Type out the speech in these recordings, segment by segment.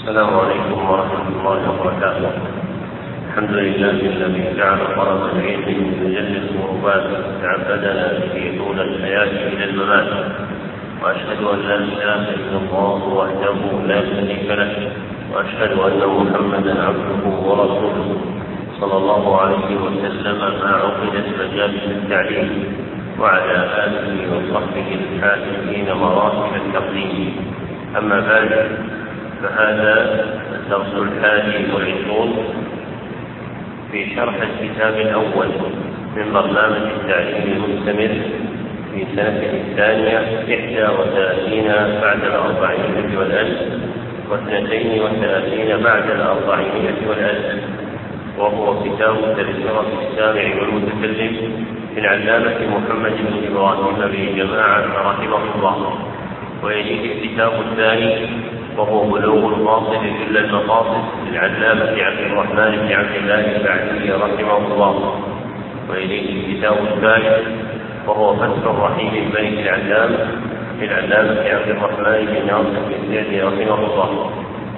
السلام عليكم ورحمة الله وبركاته. الحمد لله الذي جعل طلب العلم مجلس الغربات تعبدنا به طول الحياة إلى الممات. وأشهد أن لا إله إلا الله وحده لا شريك له وأشهد أن محمدا عبده ورسوله صلى الله عليه وسلم ما عقدت مجالس التعليم وعلى آله وصحبه الحاكمين مراتب التقديم أما بعد فهذا الدرس الحادي والعشرون في شرح الكتاب الأول من برنامج التعليم المستمر في سنة الثانية إحدى وثلاثين بعد الأربعين والألف واثنتين وثلاثين بعد الأربعين والألف. وهو كتاب تذكرة السامع والمتكلم للعلامة محمد بن إبراهيم بن جماعة رحمه الله. ويليه الكتاب الثاني وهو بلوغ القاصد كل المقاصد للعلامة عبد الرحمن بن عبد الله البعثي رحمه الله. وإليه الكتاب الثالث وهو فتح الرحيم الملك العلام للعلامة عبد الرحمن بن ناصر بن سعدي رحمه الله.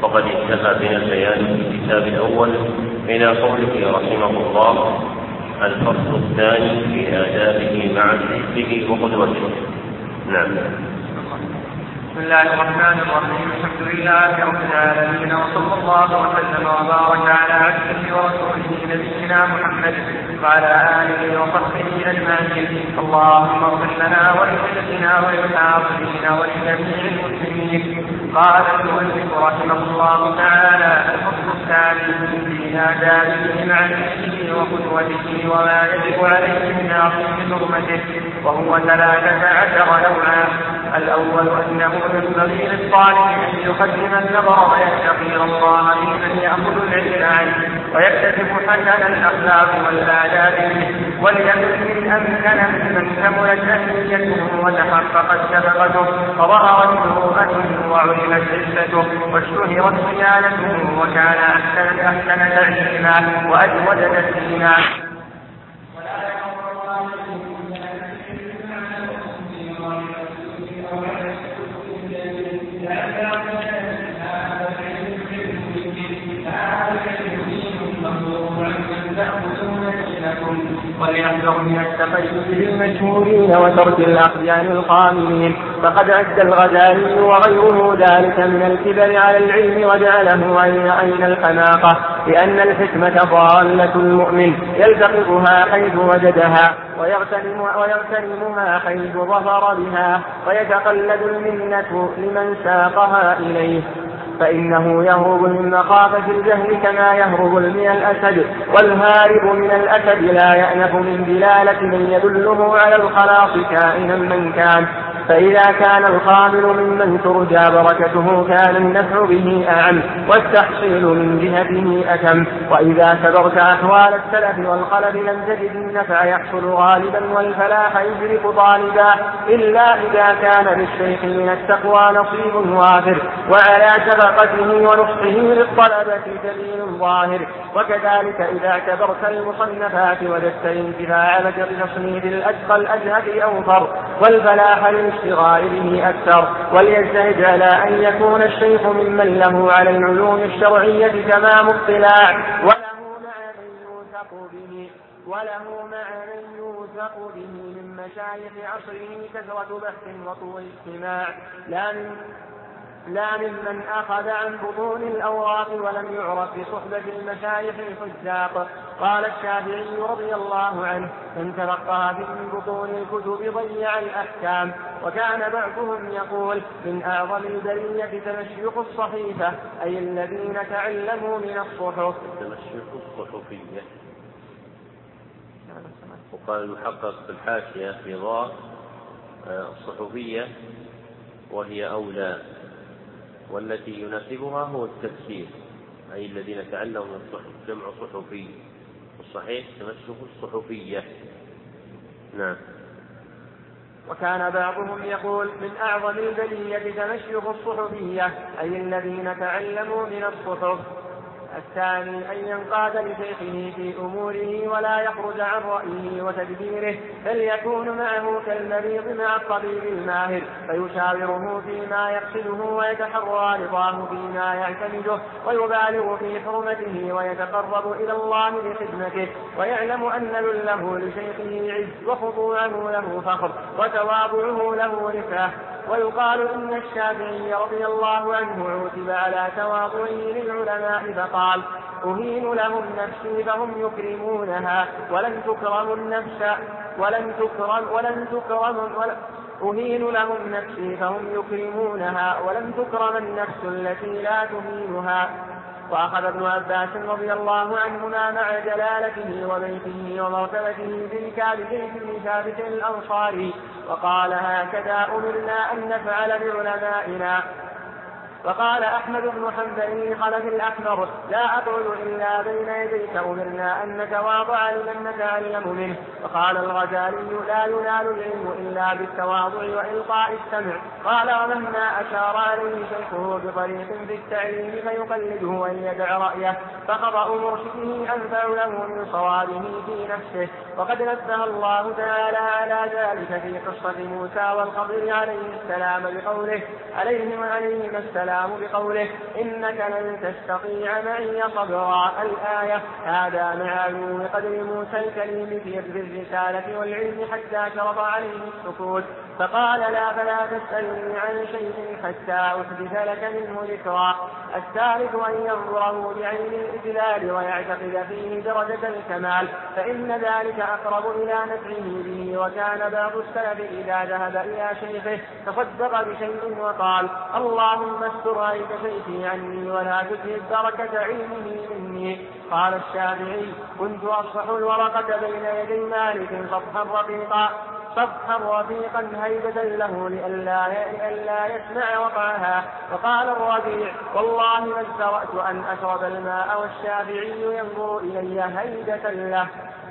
وقد انتهى بنا البيان في الكتاب الأول إلى قوله رحمه الله الفصل الثاني في آدابه مع حزبه وقدوته نعم. بسم الله الرحمن الرحيم. الحمد لله رب العالمين وصلى الله وسلم وبارك على عبده ورسوله نبينا محمد وعلى آله وصحبه أجمعين. اللهم اغفر لنا ولسيدنا وللحاضرين ولجميع المسلمين. قال المؤلف رحمه الله تعالى الفصل الثاني في آدابه مع نفسه وقدوته وما يجب عليه من عظيم حرمته وهو ثلاثة عشر نوعا. الأول أنه ينبغي للطالب أن يقدم النظر ويستقير الله ممن يأخذ العلم عنه. ويكتسب حسن الأخلاق والآداب منه وليكن من أمكن ممن كملت أهليته وتحققت شفقته وظهرت مروءته وعلمت عزته واشتهرت صيانته وكان أحسن أحسن تعليما وأجود تسليما وليحذر من وترك الأخيان الخاملين. فقد أدى الغزالي وغيره ذلك من الكبر على العلم وجعله أين الحماقة لأن الحكمة ضالة المؤمن يلتقطها حيث وجدها ويغتنم ويغتنمها حيث ظفر بها ويتقلد المنة لمن ساقها إليه. فإنه يهرب من مخافة الجهل كما يهرب من الأسد والهارب من الأسد لا يأنف من دلالة من يدله على الخلاص كائنا من كان. فإذا كان الخامل ممن ترجى بركته كان النفع به أعم والتحصيل من جهته أتم. وإذا تبرت أحوال السلف والخلف لم تجد النفع يحصل غالبا والفلاح يدرك طالبا إلا إذا كان للشيخ من التقوى نصيب وافر وعلى شفقته ونصحه للطلبة دليل ظاهر. وكذلك إذا اعتبرت المصنفات وجدت الانتفاع لك بتصنيف الأتقى الأزهد أوفر والفلاح للاشتغال به أكثر وليجتهد على أن يكون الشيخ ممن له على العلوم الشرعية تمام اطلاع. وله معنى يوثق به وله معنى يوثق به من مشايخ عصره كثرة بحث وطول استماع لا من لا ممن أخذ عن بطون الأوراق ولم يعرف بصحبة المشايخ الحزاق قال الشافعي رضي الله عنه من تلقى في بطون الكتب ضيع الأحكام وكان بعضهم يقول من أعظم البرية تمشيق الصحيفة أي الذين تعلموا من الصحف. تمشيق الصحفية. وقال المحقق في الحاشية في ضاء الصحفية وهي أولى والتي يناسبها هو التفسير أي الذين تعلموا من الصحف جمع صحفي. والصحيح تمسك الصحفية نعم. وكان بعضهم يقول من أعظم البلية تمشيخ الصحفية أي الذين تعلموا من الصحف. الثاني أن ينقاد لشيخه في أموره ولا يخرج عن رأيه وتدبيره. بل يكون معه كالمريض مع الطبيب الماهر فيشاوره فيما يقصده ويتحرى رضاه فيما يعتمده ويبالغ في حرمته ويتقرب إلى الله بخدمته ويعلم أن ذله لشيخه عز وخضوعه له فخر وتواضعه له رفعة ويقال إن الشافعي رضي الله عنه عوتب على تواضعه للعلماء فقال أهين لهم نفسي فهم يكرمونها ولن تكرم النفس ولن تكرم ولن تكرم أهين لهم نفسي فهم يكرمونها ولن تكرم النفس التي لا تهينها. وأخذ ابن عباس رضي الله عنهما مع جلالته وبيته ومرتبته بركاب زيد بن ثابت الأنصاري وقال هكذا أمرنا أن نفعل بعلمائنا. وقال أحمد بن حنبل خلف الأكبر لا أقعد إلا بين يديك أمرنا أن نتواضع لمن نتعلم منه. وقال الغزالي لا ينال العلم إلا بالتواضع وإلقاء السمع. قال ومهما أشار عليه شيخه بطريق في التعليم فيقلده وإن يدع رأيه. فخطأ مرشده أنفع له من صوابه في نفسه. وقد نبه الله تعالى على ذلك في قصة موسى والخضر عليه السلام بقوله عليهم وعليهما السلام بقوله إنك لن تستطيع معي صبرا. الآية هذا مع علو قدر موسى الكريم في الرسالة والعلم حتى شرط عليه السكوت. فقال لا فلا تسألني عن شيء حتى أحدث لك منه ذكرا. الثالث أن ينظره بعين الإجلال ويعتقد فيه درجة الكمال. فإن ذلك أقرب إلى نفعه به وكان بعض السلف إذا ذهب إلى شيخه تصدق بشيء وقال اللهم استر عيب شيخي عني ولا تذهب بركة علمه مني. قال الشافعي كنت أصفح الورقة بين يدي مالك صفحا رقيقا. صفحا رفيقا هيبة له لئلا لئلا يسمع وقعها. وقال الربيع والله ما استرأت أن أشرب الماء والشافعي ينظر إلي هيبة له.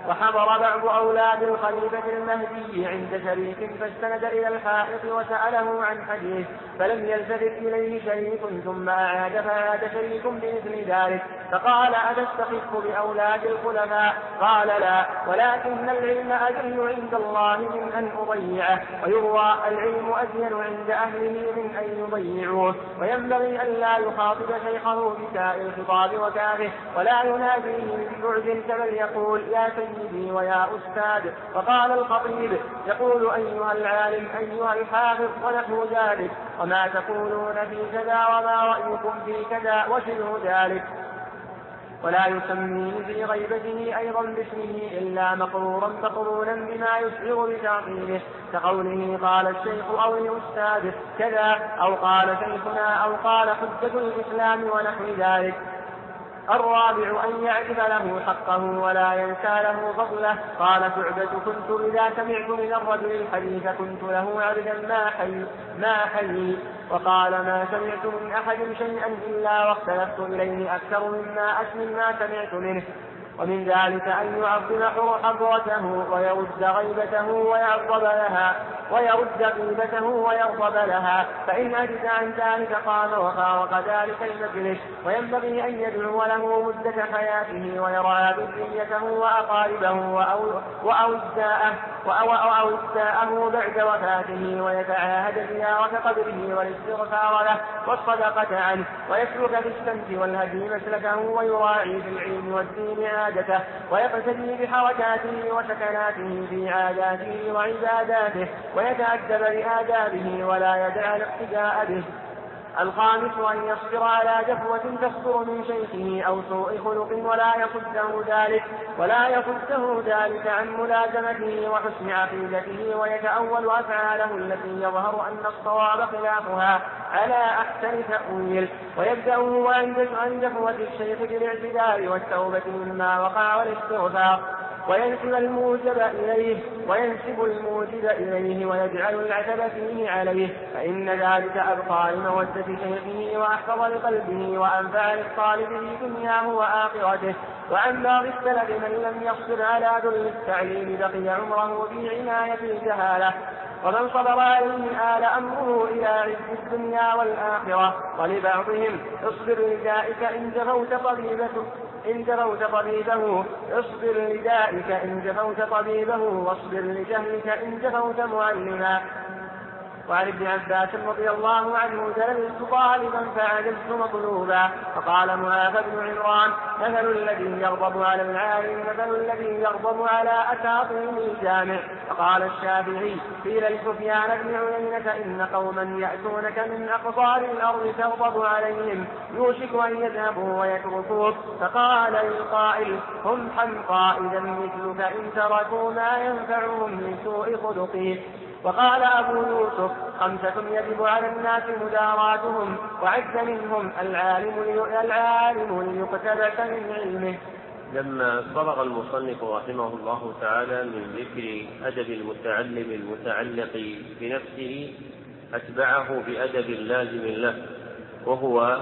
وحضر بعض أولاد الخليفة المهدي عند شريك فاستند إلى الحائط وسأله عن حديث فلم يلتفت إليه شريك ثم أعاد فعاد شريك بمثل ذلك. فقال أتستخف بأولاد الخلفاء؟ قال لا ولكن العلم أجل عند الله من أن أضيعه ويروى العلم أزين عند أهله من أن يضيعوه. وينبغي أن لا يخاطب شيخه بتاء الخطاب وكافه ولا يناديه ببعد كمن يقول يا سيدي ويا أستاذ. وقال الخطيب يقول أيها العالم أيها الحافظ ونحو ذلك. وما تقولون في كذا وما رأيكم في كذا وشبه ذلك؟ ولا يسميه في غيبته أيضا باسمه إلا مقرورا مقرونا بما يشعر بتعظيمه كقوله قال الشيخ أو الأستاذ كذا أو قال شيخنا أو قال حجة الإسلام ونحو ذلك. الرابع أن يعرف له حقه ولا ينسى له فضله. قال شعبة كنت إذا سمعت من الرجل الحديث كنت له عبدا ما حي ما حي. وقال ما سمعت من أحد شيئا إلا واختلفت إليه أكثر مما أسمي ما سمعت منه. ومن ذلك أن يعظم حضرته ويرد غيبته ويغضب لها ويرد غيبته ويغضب لها. فإن أجد عن ذلك قام وفارق ذلك المجلس وينبغي أن يدعو له مدة حياته ويرعى ذريته وأقاربه وأوزاءه وأوزاءه بعد وفاته ويتعاهد زيارة قبره والاستغفار له والصدقة عنه ويسلك في الشمس والهدي مسلكه ويراعي في العلم والدين عادته ويقتدي بحركاته وسكناته في عاداته وعباداته ويتأدب بآدابه ولا يدع الاقتداء به الخامس أن يصبر على جفوة تصدر من شيخه أو سوء خلق ولا يصده ذلك ولا يصده ذلك عن ملازمته وحسن عقيدته ويتأول أفعاله التي يظهر أن الصواب خلافها على أحسن تأويل. ويبدأه عن جفوة الشيخ بالاعتدال والتوبة مما وقع والاستغفار. وينسب الموجب إليه وينسب الموجب إليه ويجعل العتب فيه عليه. فإن ذلك أبقى لمودة شيخه وأحفظ لقلبه وأنفع للطالب في دنياه وآخرته. وعن بعض السلف من لم يصبر على ذل التعليم بقي عمره في عناية الجهالة. ومن صبر عليه آل أمره إلى عز الدنيا والآخرة ولبعضهم اصبر لدائك إن جفوت طبيبته إن جفوت طبيبه اصبر لدائك إن جفوت طبيبه واصبر لجهلك إن جفوت معلما. وعن ابن عباس رضي الله عنه جلست طالبا فعجزت مطلوبا فقال معاذ بن عمران مثل الذي يغضب على العالم مثل الذي يغضب على اساطين الجامع. فقال الشافعي قيل لسفيان بن عيينة إن قوما يأتونك من أقطار الأرض تغضب عليهم يوشك أن يذهبوا ويتركوك. فقال للقائل هم حمقى إذا مثلك إن تركوا ما ينفعهم لسوء خلقه وقال أبو يوسف خمسة يجب على الناس مداراتهم وعز منهم العالم العالم ليقتبس من علمه. لما فرغ المصنف رحمه الله تعالى من ذكر أدب المتعلم المتعلق بنفسه أتبعه بأدب لازم له وهو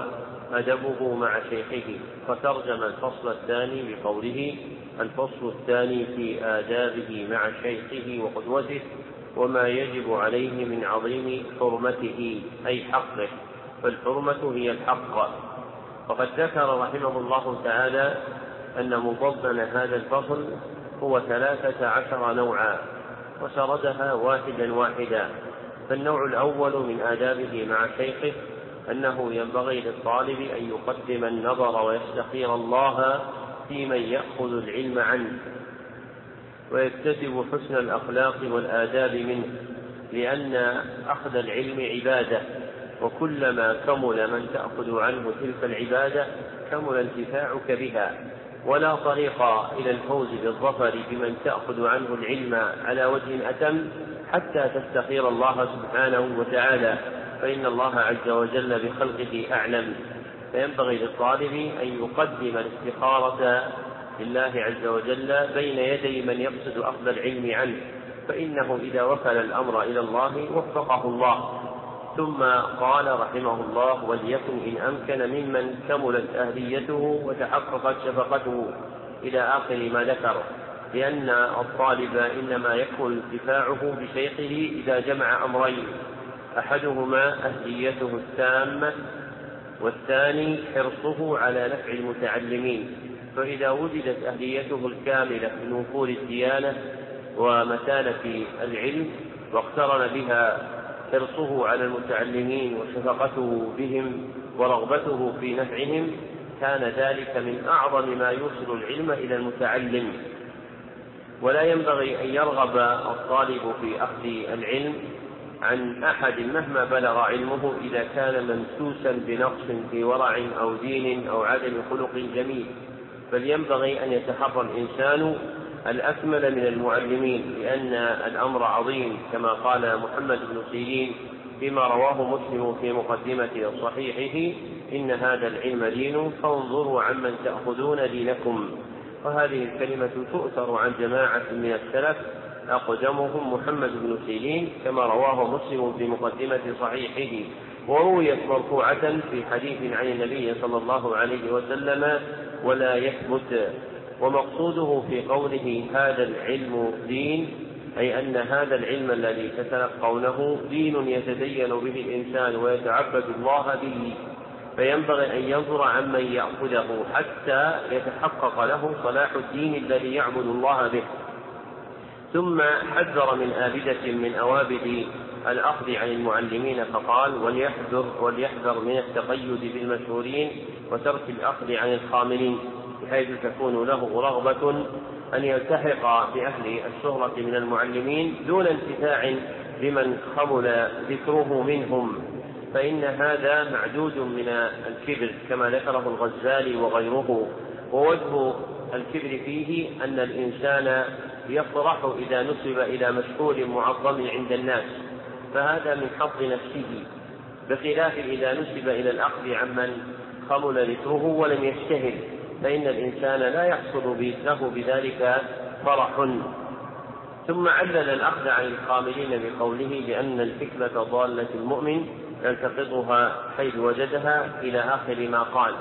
أدبه مع شيخه فترجم الفصل الثاني بقوله الفصل الثاني في آدابه مع شيخه وقدوته وما يجب عليه من عظيم حرمته أي حقه فالحرمة هي الحق. وقد ذكر رحمه الله تعالى أن مضمن هذا الفصل هو ثلاثة عشر نوعا وسردها واحدا واحدا. فالنوع الأول من آدابه مع شيخه أنه ينبغي للطالب أن يقدم النظر ويستخير الله في من يأخذ العلم عنه. ويكتسب حسن الأخلاق والآداب منه لأن أخذ العلم عبادة وكلما كمل من تأخذ عنه تلك العبادة كمل انتفاعك بها. ولا طريق إلى الفوز بالظفر بمن تأخذ عنه العلم على وجه أتم حتى تستخير الله سبحانه وتعالى. فإن الله عز وجل بخلقه أعلم. فينبغي للطالب أن يقدم الاستخارة لله عز وجل بين يدي من يقصد أخذ العلم عنه فإنه إذا وكل الأمر إلى الله وفقه الله. ثم قال رحمه الله وليكن إن أمكن ممن كملت أهليته وتحققت شفقته إلى آخر ما ذكر لأن الطالب إنما يكون انتفاعه بشيخه إذا جمع أمرين أحدهما أهليته التامة والثاني حرصه على نفع المتعلمين. فإذا وجدت أهليته الكاملة من وفور الديانة ومتانة العلم واقترن بها حرصه على المتعلمين وشفقته بهم ورغبته في نفعهم كان ذلك من أعظم ما يوصل العلم إلى المتعلم. ولا ينبغي أن يرغب الطالب في أخذ العلم عن أحد مهما بلغ علمه إذا كان ممسوسا بنقص في ورع أو دين أو عدم خلق جميل. بل ينبغي أن يتحرى الإنسان الأكمل من المعلمين لأن الأمر عظيم كما قال محمد بن سيرين فيما رواه مسلم في مقدمة صحيحه إن هذا العلم دين فانظروا عمن تأخذون دينكم. وهذه الكلمة تؤثر عن جماعة من السلف أقدمهم محمد بن سيرين كما رواه مسلم في مقدمة صحيحه. ورويت مرفوعة في حديث عن النبي صلى الله عليه وسلم ولا يثبت ومقصوده في قوله هذا العلم دين أي أن هذا العلم الذي تتلقونه دين يتدين به الإنسان ويتعبد الله به فينبغي أن ينظر عمن يأخذه حتى يتحقق له صلاح الدين الذي يعبد الله به. ثم حذر من آبدة من أوابد الأخذ عن المعلمين فقال وليحذر وليحذر من التقيد بالمشهورين وترك الأخذ عن الخاملين بحيث تكون له رغبة أن يلتحق بأهل الشهرة من المعلمين دون انتفاع بمن خمل ذكره منهم. فإن هذا معدود من الكبر كما ذكره الغزالي وغيره. ووجه الكبر فيه أن الإنسان يفرح إذا نسب إلى مشهور معظم عند الناس. فهذا من حظ نفسه بخلاف إذا نسب إلى الأخذ عمن خمل ذكره ولم يشتهر فإن الإنسان لا يحصل له بذلك فرح. ثم علل الأخذ عن الخاملين بقوله بأن الحكمة ضالة المؤمن يلتقطها حيث وجدها إلى آخر ما قال.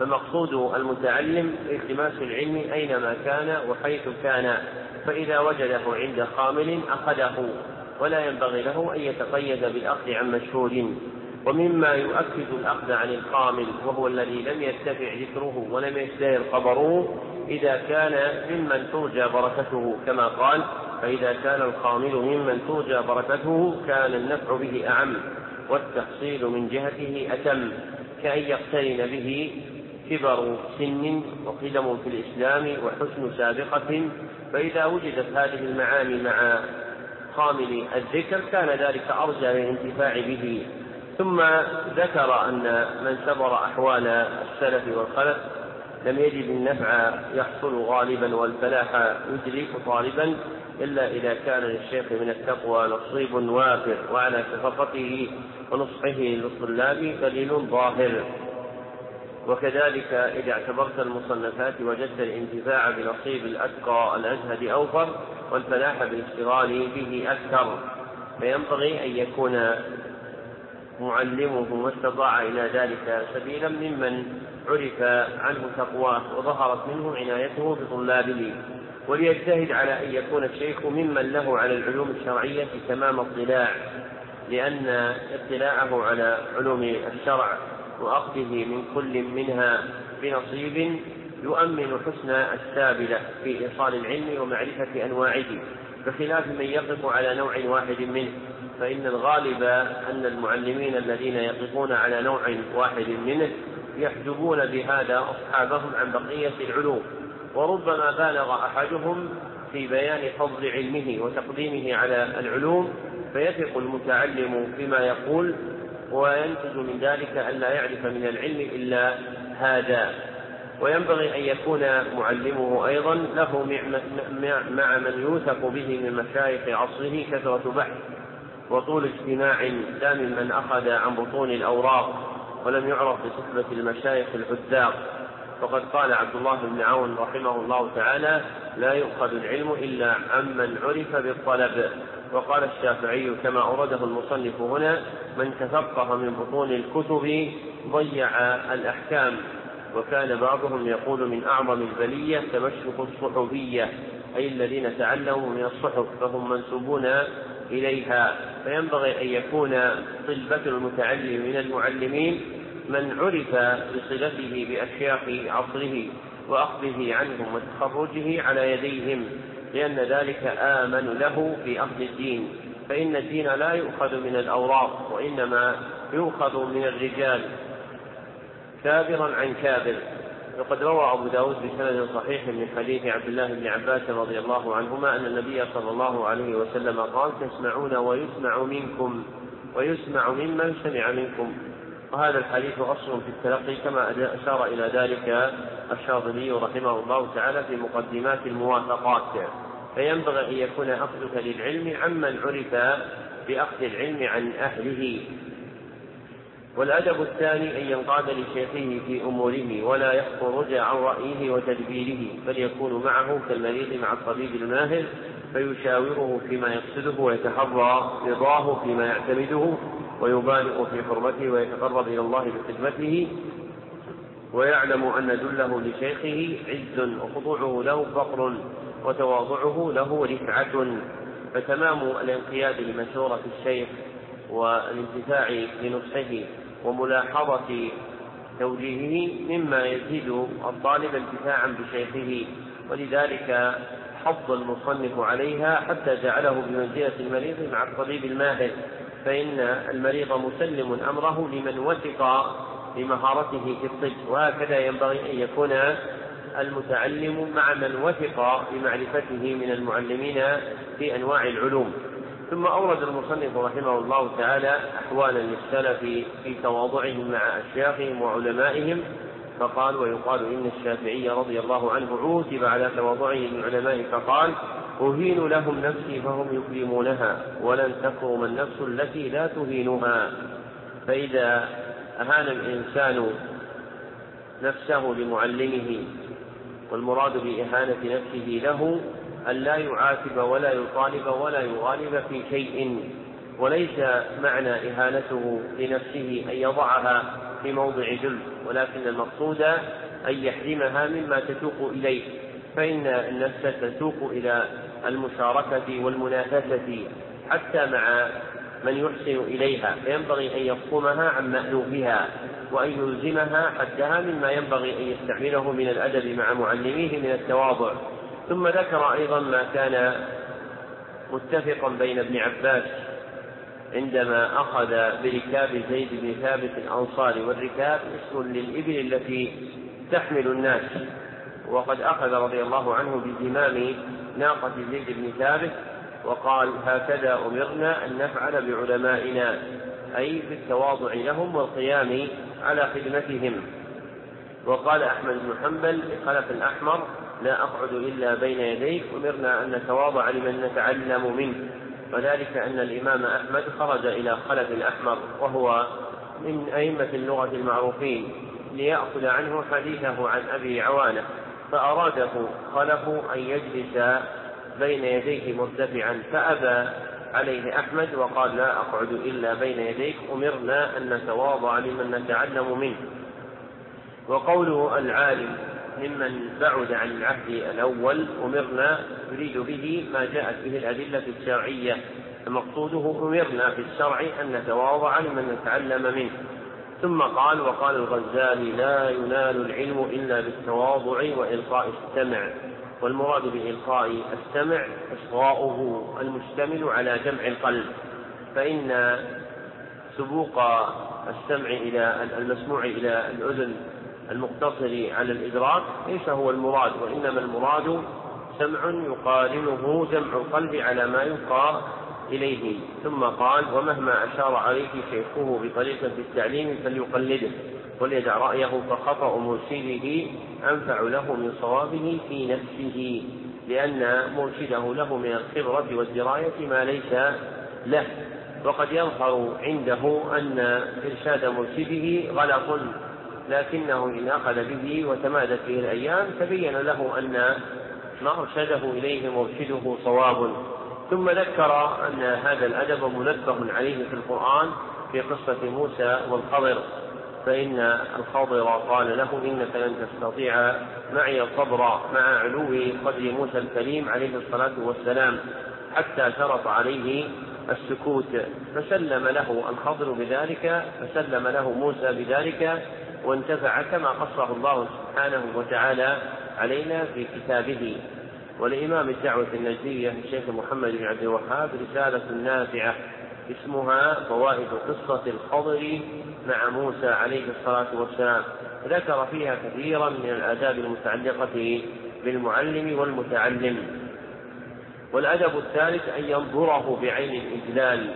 فمقصود المتعلم التماس العلم أينما كان وحيث كان فإذا وجده عند خامل أخذه. ولا ينبغي له أن يتقيد بالأخذ عن مشهور ومما يؤكد الأخذ عن القامل وهو الذي لم يرتفع ذكره ولم يشتهر خبره إذا كان ممن ترجى بركته كما قال فإذا كان القامل ممن ترجى بركته كان النفع به أعم والتحصيل من جهته أتم كأن يقترن به كبر سن وقدم في الإسلام وحسن سابقة فإذا وجدت هذه المعاني مع خامل الذكر كان ذلك أرجى للانتفاع به. ثم ذكر أن من سبر أحوال السلف والخلف لم يجد النفع يحصل غالبا والفلاح يدرك طالبا إلا إذا كان للشيخ من التقوى نصيب وافر وعلى شفقته ونصحه للطلاب دليل ظاهر. وكذلك إذا اعتبرت المصنفات وجدت الانتفاع بنصيب الأتقى الأزهد أوفر والفلاح بالاشتغال به أكثر. فينبغي أن يكون معلمه ما استطاع إلى ذلك سبيلا ممن عرف عنه تقواه وظهرت منه عنايته بطلابه وليجتهد على أن يكون الشيخ ممن له على العلوم الشرعية تمام اطلاع لأن اطلاعه على علوم الشرع وأخذه من كل منها بنصيب يؤمن حسن السابلة في إيصال العلم ومعرفة أنواعه بخلاف من يقف على نوع واحد منه. فإن الغالب أن المعلمين الذين يقفون على نوع واحد منه يحجبون بهذا أصحابهم عن بقية العلوم. وربما بالغ أحدهم في بيان فضل علمه وتقديمه على العلوم فيثق المتعلم بما يقول وينتج من ذلك أن لا يعرف من العلم إلا هذا. وينبغي أن يكون معلمه أيضا له مع من يوثق به من مشايخ عصره كثرة بحث وطول اجتماع لا ممن أخذ عن بطون الأوراق ولم يعرف بصحبة المشايخ العذاق فقد قال عبد الله بن عون رحمه الله تعالى لا يؤخذ العلم إلا عمن عرف بالطلب. وقال الشافعي كما أورده المصنف هنا من تفقه من بطون الكتب ضيع الأحكام. وكان بعضهم يقول من أعظم البلية تمشق الصحفية أي الذين تعلموا من الصحف فهم منسوبون إليها. فينبغي أن يكون طلبة المتعلم من المعلمين من عرف بصلته بأشياخ عصره وأخذه عنهم وتخرجه على يديهم. لأن ذلك آمن له في أخذ الدين. فإن الدين لا يؤخذ من الأوراق وإنما يؤخذ من الرجال. كابرا عن كابر. وقد روى أبو داود بسند صحيح من حديث عبد الله بن عباس رضي الله عنهما أن النبي صلى الله عليه وسلم قال تسمعون ويسمع منكم ويسمع ممن سمع منكم. وهذا الحديث أصل في التلقي كما أشار إلى ذلك الشاطبي رحمه الله تعالى في مقدمات الموافقات. فينبغي أن يكون أخذك للعلم عمن عرف بأخذ العلم عن أهله. والأدب الثاني أن ينقاد لشيخه في أموره ولا يخرج عن رأيه وتدبيره بل يكون معه كالمريض مع الطبيب الماهر فيشاوره فيما يقصده ويتحرى رضاه فيما يعتمده ويبالغ في حرمته ويتقرب إلى الله بخدمته. ويعلم أن دله لشيخه عز وخضوعه له فقر وتواضعه له رفعة. فتمام الانقياد لمشورة الشيخ والانتفاع بنصحه وملاحظة توجيهه مما يزيد الطالب انتفاعا بشيخه. ولذلك حض المصنف عليها حتى جعله بمنزلة المريض مع الطبيب الماهر. فإن المريض مسلم أمره لمن وثق بمهارته في الطب. وهكذا ينبغي أن يكون المتعلم مع من وثق بمعرفته من المعلمين في أنواع العلوم. ثم أورد المصنف رحمه الله تعالى أحوالا للسلف في تواضعهم مع أشياخهم وعلمائهم فقال ويقال إن الشافعي رضي الله عنه عوتب على تواضعه للعلماء فقال أهين لهم نفسي فهم يكرمونها ولن تكرم النفس التي لا تهينها. فإذا أهان الإنسان نفسه لمعلمه والمراد بإهانة نفسه له أن لا يعاتب ولا يطالب ولا يغالب في شيء وليس معنى إهانته لنفسه أن يضعها في موضع جلد ولكن المقصود أن يحرمها مما تسوق إليه فإن النفس تسوق إلى المشاركة والمنافسة حتى مع من يحسن إليها فينبغي أن يفطمها عن مألوفها. وأن يلزمها حدها مما ينبغي أن يستعمله من الأدب مع معلميه من التواضع. ثم ذكر أيضا ما كان متفقا بين ابن عباس عندما أخذ بركاب زيد بن ثابت الأنصاري والركاب اسم للإبل التي تحمل الناس. وقد أخذ رضي الله عنه بزمام ناقة زيد بن ثابت وقال هكذا أمرنا أن نفعل بعلمائنا أي بالتواضع لهم والقيام على خدمتهم. وقال أحمد بن حنبل لخلف الأحمر لا أقعد إلا بين يديك أمرنا أن نتواضع لمن نتعلم منه. وذلك أن الإمام أحمد خرج إلى خلف الأحمر وهو من أئمة اللغة المعروفين ليأخذ عنه حديثه عن أبي عوانة فأراده خلف أن يجلس بين يديه مرتفعا فأبى عليه أحمد وقال لا أقعد إلا بين يديك أمرنا أن نتواضع لمن نتعلم منه. وقوله العالم ممن بعد عن العهد الأول أمرنا يريد به ما جاءت به الأدلة الشرعية. فمقصوده أمرنا في الشرع أن نتواضع لمن نتعلم منه. ثم قال وقال الغزالي لا ينال العلم إلا بالتواضع وإلقاء السمع. والمراد بإلقاء السمع إصغاؤه المشتمل على جمع القلب فإن سبوق السمع إلى المسموع إلى الأذن المقتصر على الإدراك ليس هو المراد وإنما المراد سمع يقارنه جمع القلب على ما يلقى إليه. ثم قال ومهما أشار عليه شيخه بطريقة التعليم فليقلده. وليدع رأيه فخطأ مرشده أنفع له من صوابه في نفسه لأن مرشده له من الخبرة والدراية ما ليس له. وقد يظهر عنده أن إرشاد مرشده غلط لكنه إن أخذ به وتمادت به الأيام تبين له أن ما أرشده إليه مرشده صواب. ثم ذكر أن هذا الأدب منبه عليه في القرآن في قصة موسى والخضر. فإن الخضر قال له إنك لن تستطيع معي الصبر مع علو قدر موسى الكريم عليه الصلاة والسلام حتى شرط عليه السكوت. فسلم له الخضر بذلك فسلم له موسى بذلك وانتفع كما قصه الله سبحانه وتعالى علينا في كتابه. ولإمام الدعوة النجدية الشيخ محمد بن عبد الوهاب رسالة نافعة اسمها فوائد قصة الخضر مع موسى عليه الصلاة والسلام. ذكر فيها كثيرا من الآداب المتعلقة بالمعلم والمتعلم. والأدب الثالث أن ينظره بعين الإجلال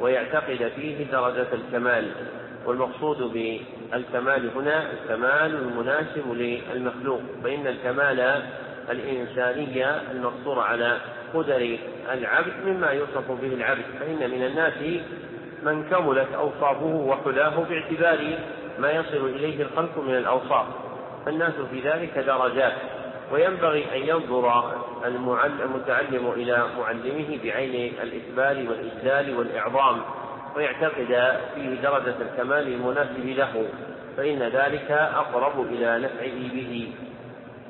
ويعتقد فيه درجة الكمال. والمقصود بالكمال هنا الكمال المناسب للمخلوق فإن الكمال الإنسانية المقصورة على قدر العبد مما يوصف به العبد. فإن من الناس من كملت أوصافه وحلاه باعتبار ما يصل إليه الخلق من الأوصاف. فالناس في ذلك درجات. وينبغي أن ينظر المتعلم إلى معلمه بعين الإكبار والإجلال والإعظام ويعتقد فيه درجة الكمال المناسب له فإن ذلك أقرب إلى نفعه به.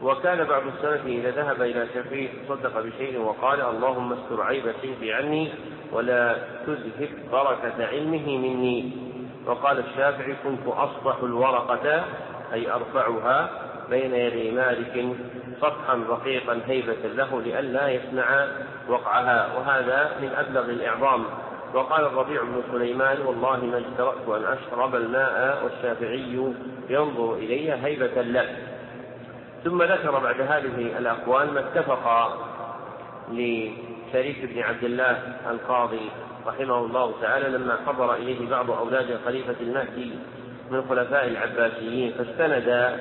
وكان بعض السلف إذا ذهب إلى شيخه تصدق بشيء وقال اللهم استر عيب شيخي عني ولا تذهب بركة علمه مني. وقال الشافعي كنت أصبح الورقة أي أرفعها بين يدي مالك صفحا رقيقا هيبة له لئلا يسمع وقعها. وهذا من أبلغ الإعظام. وقال الربيع بن سليمان والله ما اجترأت أن أشرب الماء والشافعي ينظر إلي هيبة له. ثم ذكر بعد هذه الأقوال ما اتفق لشريك بن عبد الله القاضي رحمه الله تعالى لما حضر إليه بعض أولاد الخليفة المهدي من خلفاء العباسيين فاستند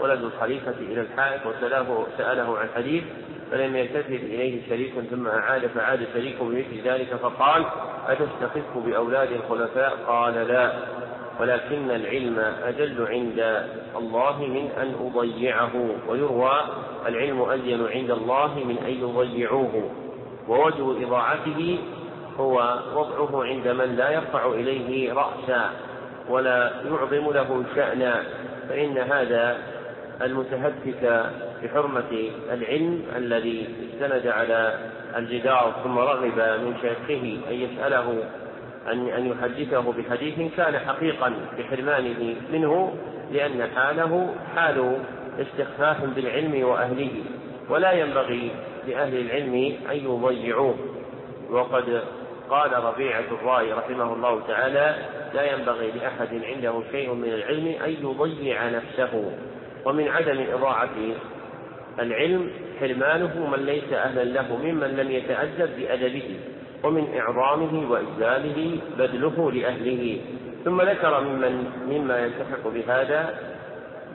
ولد الخليفة إلى الحائط وسأله سأله عن حديث فلم يلتفت إليه شريك ثم أعاد فعاد شريك بمثل ذلك فقال أتستخف بأولاد الخلفاء؟ قال لا. ولكن العلم أجل عند الله من أن أضيعه. ويروى العلم ألين عند الله من أن يضيعوه. ووجه إضاعته هو وضعه عند من لا يرفع إليه رأسا ولا يعظم له شأنا. فإن هذا المتهتك بحرمة العلم الذي استند على الجدار ثم رغب من شيخه أن يسأله أن أن يحدثه بحديث كان حقيقا بحرمانه منه لأن حاله حال استخفاف بالعلم وأهله ولا ينبغي لأهل العلم أن يضيعوه. وقد قال ربيعة الرأي رحمه الله تعالى لا ينبغي لأحد عنده شيء من العلم أن يضيع نفسه. ومن عدم إضاعة العلم حرمانه من ليس أهلا له ممن لم يتأدب بأدبه. ومن إعظامه وإجلاله بذله لأهله. ثم ذكر ممن مما يلتحق بهذا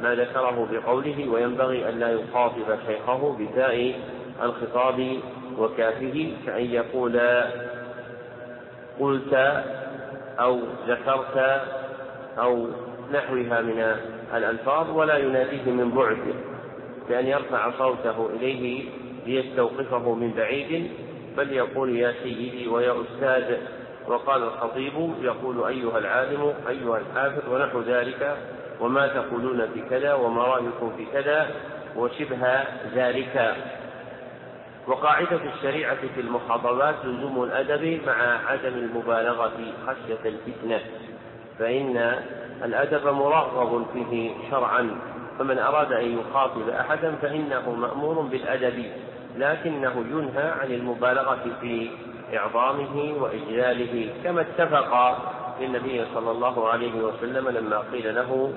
ما ذكره بقوله وينبغي أن لا يخاطب شيخه بتاء الخطاب وكافه كأن يقول قلت أو ذكرت أو نحوها من الألفاظ ولا يناديه من بعد بأن يرفع صوته إليه ليستوقفه من بعيد. بل يقول يا سيدي ويا أستاذ. وقال الخطيب يقول أيها العالم أيها الحافظ ونحو ذلك. وما تقولون في كذا وما رأيكم في كذا وشبه ذلك. وقاعدة الشريعة في المخاطبات لزوم الأدب مع عدم المبالغة خشية الفتنة. فإن الأدب مرغب فيه شرعا فمن أراد أن يخاطب أحدا فإنه مأمور بالأدب. لكنه ينهى عن المبالغة في إعظامه وإجلاله كما اتفق للنبي صلى الله عليه وسلم لما قيل له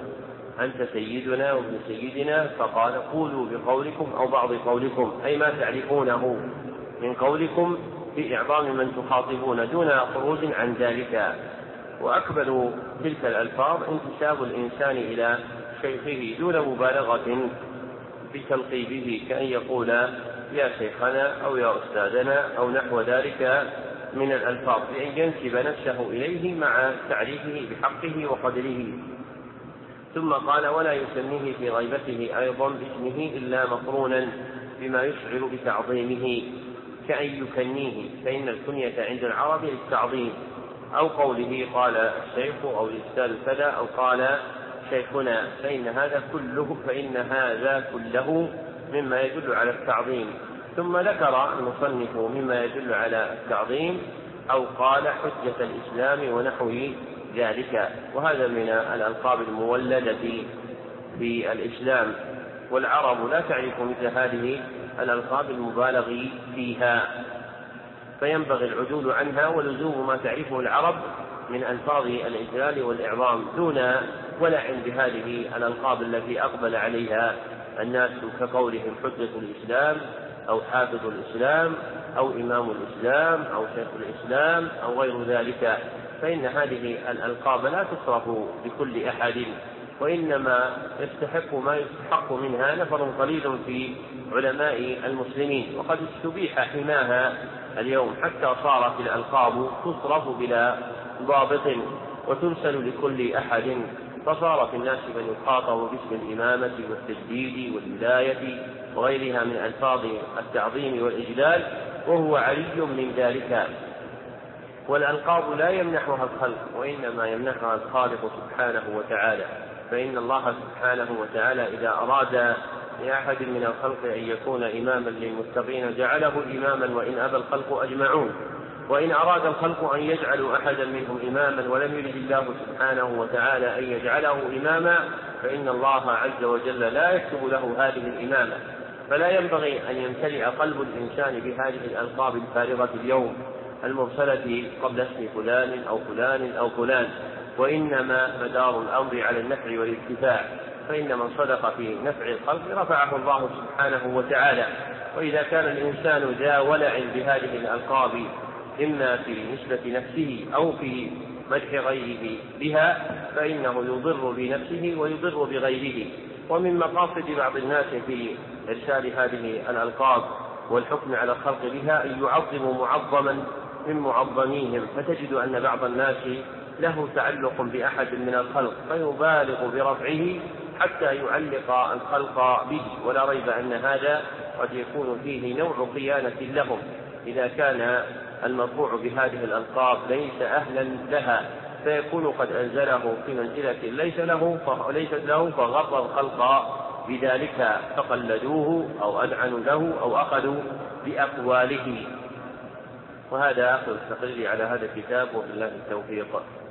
أنت سيدنا وابن سيدنا؟ فقال قولوا بقولكم أو بعض قولكم. أي ما تعرفونه من قولكم في إعظام من تخاطبون دون خروج عن ذلك. وأكمل تلك الألفاظ انتساب الإنسان إلى شيخه دون مبالغة بتلقيبه كأن يقول يا شيخنا أو يا أستاذنا أو نحو ذلك من الألفاظ بأن ينسب نفسه إليه مع تعريفه بحقه وقدره. ثم قال ولا يسميه في غيبته أيضا باسمه إلا مقرونا بما يشعر بتعظيمه كأن يكنيه فإن الكنية عند العرب للتعظيم. أو قوله قال الشيخ أو الأستاذ كذا أو قال شيخنا فإن هذا كله فإن هذا كله مما يدل على التعظيم. ثم ذكر المصنف مما يدل على التعظيم أو قال حجة الإسلام ونحو ذلك. وهذا من الألقاب المولدة في الإسلام. والعرب لا تعرف مثل هذه الألقاب المبالغ فيها. فينبغي العدول عنها ولزوم ما تعرفه العرب من ألفاظ الإجلال والإعظام. دون ولع بهذه الألقاب التي أقبل عليها الناس كقولهم حجة الإسلام أو حافظ الإسلام أو إمام الإسلام أو شيخ الإسلام أو غير ذلك فإن هذه الألقاب لا تصرف بكل أحد وإنما يستحق ما يستحق منها نفر قليل في علماء المسلمين. وقد استبيح حماها اليوم حتى صارت الألقاب تصرف بلا ضابط وترسل لكل أحد فصار في الناس من يخاطب باسم الإمامة والتجديد والولاية وغيرها من ألفاظ التعظيم والإجلال وهو علي من ذلك. والألقاب لا يمنحها الخلق وإنما يمنحها الخالق سبحانه وتعالى. فإن الله سبحانه وتعالى إذا أراد لأحد من الخلق أن يكون إماما للمتقين جعله إماما وإن أبى الخلق أجمعون. وإن أراد الخلق أن يجعلوا أحدا منهم إماما ولم يرد الله سبحانه وتعالى أن يجعله إماما فإن الله عز وجل لا يكتب له هذه الإمامة. فلا ينبغي أن يمتلئ قلب الإنسان بهذه الألقاب الفارغة اليوم المرسلة قبل اسم فلان أو فلان أو فلان. وإنما مدار الأمر على النفع والارتفاع فإن من صدق في نفع الخلق رفعه الله سبحانه وتعالى. وإذا كان الإنسان ذا ولع بهذه الألقاب إما في نسبة نفسه أو في مدح غيره بها فإنه يضر بنفسه ويضر بغيره. ومن مقاصد بعض الناس في إرسال هذه الألقاب والحكم على الخلق بها أن يعظموا معظما من معظميهم. فتجد أن بعض الناس له تعلق بأحد من الخلق فيبالغ برفعه حتى يعلق الخلق به. ولا ريب أن هذا قد يكون فيه نوع خيانة لهم. إذا كان المطبوع بهذه الألقاب ليس أهلا لها. فيكون قد أنزله في منزلة ليس له ليست له فغر الخلق بذلك. فقلدوه أو أذعنوا له أو أخذوا بأقواله. وهذا آخر التقرير على هذا الكتاب. وبالله التوفيق.